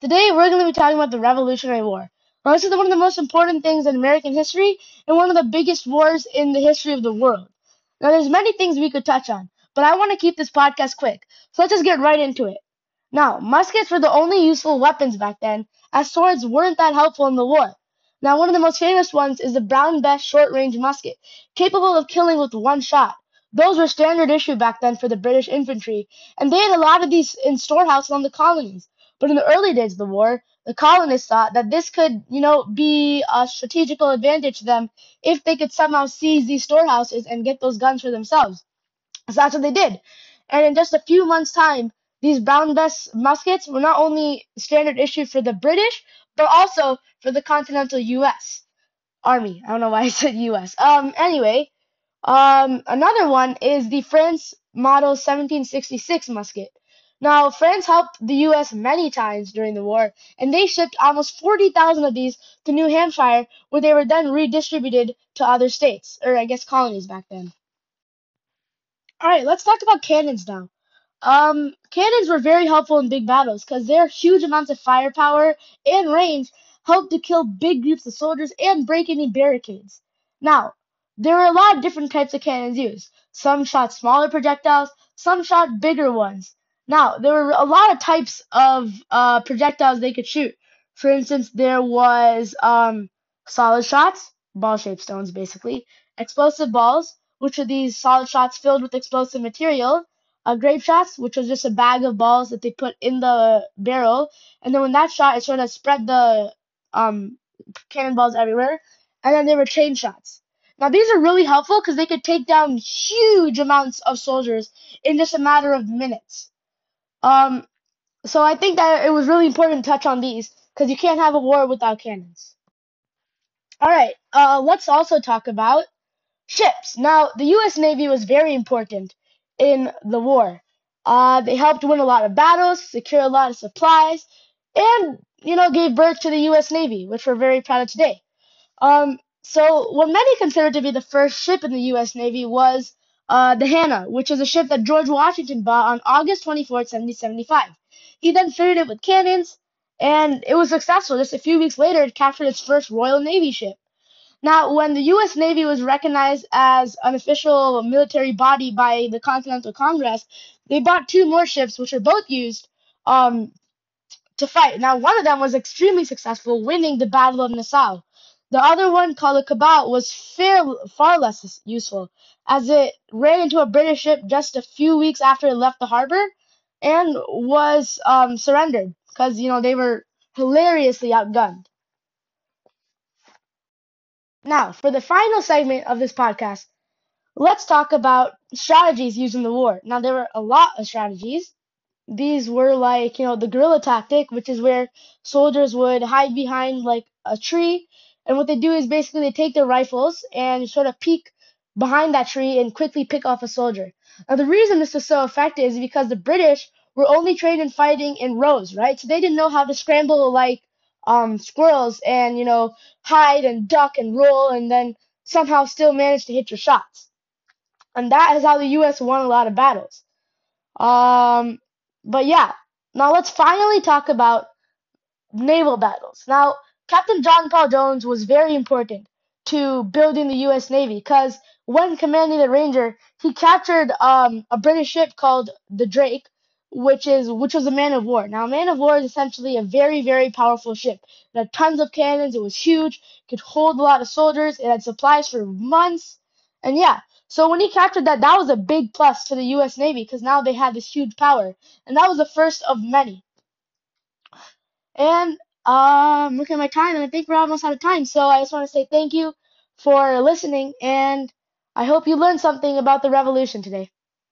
Today we're going to be talking about the Revolutionary War. Now, this is one of the most important things in American history and one of the biggest wars in the history of the world. Now, there's many things we could touch on, but I want to keep this podcast quick, so let's just get right into it. Now, muskets were the only useful weapons back then, as swords weren't that helpful in the war. Now, one of the most famous ones is the Brown Bess short range musket, capable of killing with one shot. Those were standard issue back then for the British infantry, and they had a lot of these in storehouses on the colonies. But in the early days of the war, the colonists thought that this could, you know, be a strategical advantage to them if they could somehow seize these storehouses and get those guns for themselves. So that's what they did. And in just a few months' time, these Brown Bess muskets were not only standard issue for the British, but also for the continental U.S. Army. I don't know why I said U.S. Um. Anyway, um, another one is the France Model 1766 musket. Now, France helped the U.S. many times during the war, and they shipped almost 40,000 of these to New Hampshire, where they were then redistributed to other states, or I guess colonies back then. Alright, let's talk about cannons now. Um, cannons were very helpful in big battles because their huge amounts of firepower and range helped to kill big groups of soldiers and break any barricades. Now, there were a lot of different types of cannons used. Some shot smaller projectiles, some shot bigger ones. Now, there were a lot of types of uh, projectiles they could shoot. For instance, there was um, solid shots, ball-shaped stones basically, explosive balls, which are these solid shots filled with explosive material, uh, grape shots, which was just a bag of balls that they put in the barrel, and then when that shot, it sort of spread the um, cannonballs everywhere, and then there were chain shots. Now, these are really helpful because they could take down huge amounts of soldiers in just a matter of minutes. Um, so I think that it was really important to touch on these because you can't have a war without cannons. All right, uh, let's also talk about ships. Now, the U.S. Navy was very important in the war. Uh, they helped win a lot of battles, secure a lot of supplies, and you know gave birth to the U.S. Navy, which we're very proud of today. Um, so, what many consider to be the first ship in the U.S. Navy was uh, the Hannah, which is a ship that George Washington bought on August 24, 1775. He then fitted it with cannons, and it was successful. Just a few weeks later, it captured its first Royal Navy ship. Now, when the U.S. Navy was recognized as an official military body by the Continental Congress, they bought two more ships, which were both used um, to fight. Now, one of them was extremely successful, winning the Battle of Nassau. The other one, called the Cabot, was far less useful, as it ran into a British ship just a few weeks after it left the harbor and was um, surrendered because, you know, they were hilariously outgunned. Now, for the final segment of this podcast, let's talk about strategies used in the war. Now, there were a lot of strategies. These were like, you know, the guerrilla tactic, which is where soldiers would hide behind like a tree and what they do is basically they take their rifles and sort of peek behind that tree and quickly pick off a soldier. Now, the reason this was so effective is because the British were only trained in fighting in rows, right? So they didn't know how to scramble like um, squirrels and, you know, hide and duck and roll and then somehow still manage to hit your shots. And that is how the U.S. won a lot of battles. Um, but yeah, now let's finally talk about naval battles. Now, Captain John Paul Jones was very important to building the U.S. Navy because when commanding the Ranger, he captured um, a British ship called the Drake, which is which was a man of war. Now, a man of war is essentially a very very powerful ship. It had tons of cannons. It was huge. Could hold a lot of soldiers. It had supplies for months. And yeah, so when he captured that, that was a big plus to the U.S. Navy because now they had this huge power, and that was the first of many. And um, looking at my time, and I think we're almost out of time. So I just want to say thank you for listening, and I hope you learned something about the revolution today.